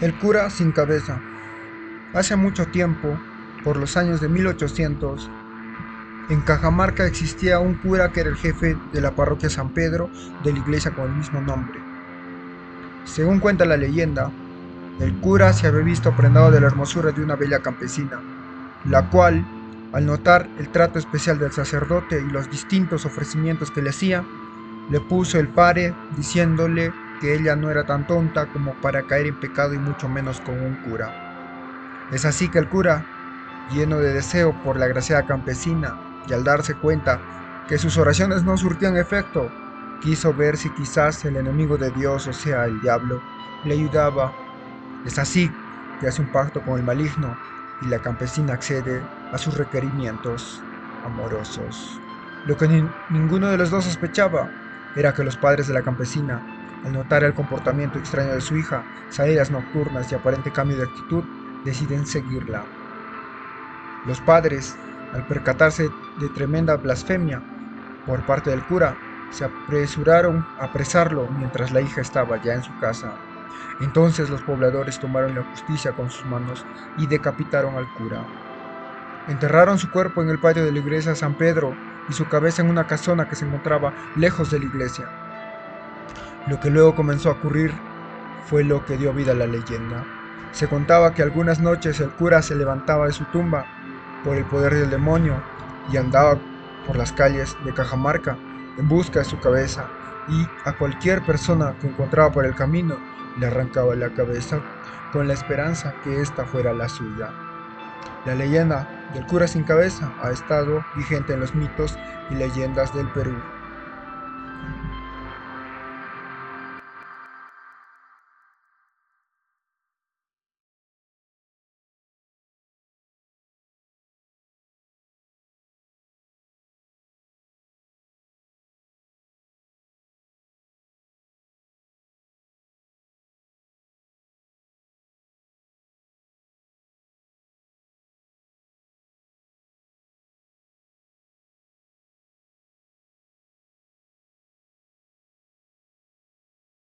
El cura sin cabeza. Hace mucho tiempo, por los años de 1800, en Cajamarca existía un cura que era el jefe de la parroquia San Pedro de la iglesia con el mismo nombre. Según cuenta la leyenda, el cura se había visto prendado de la hermosura de una bella campesina, la cual, al notar el trato especial del sacerdote y los distintos ofrecimientos que le hacía, le puso el pare diciéndole que ella no era tan tonta como para caer en pecado y mucho menos con un cura. Es así que el cura, lleno de deseo por la graciada campesina y al darse cuenta que sus oraciones no surtían efecto, quiso ver si quizás el enemigo de Dios, o sea, el diablo, le ayudaba. Es así que hace un pacto con el maligno y la campesina accede a sus requerimientos amorosos. Lo que ninguno de los dos sospechaba era que los padres de la campesina al notar el comportamiento extraño de su hija, salidas nocturnas y aparente cambio de actitud, deciden seguirla. Los padres, al percatarse de tremenda blasfemia por parte del cura, se apresuraron a apresarlo mientras la hija estaba ya en su casa. Entonces los pobladores tomaron la justicia con sus manos y decapitaron al cura. Enterraron su cuerpo en el patio de la iglesia San Pedro y su cabeza en una casona que se encontraba lejos de la iglesia. Lo que luego comenzó a ocurrir fue lo que dio vida a la leyenda. Se contaba que algunas noches el cura se levantaba de su tumba por el poder del demonio y andaba por las calles de Cajamarca en busca de su cabeza y a cualquier persona que encontraba por el camino le arrancaba la cabeza con la esperanza que ésta fuera la suya. La leyenda del cura sin cabeza ha estado vigente en los mitos y leyendas del Perú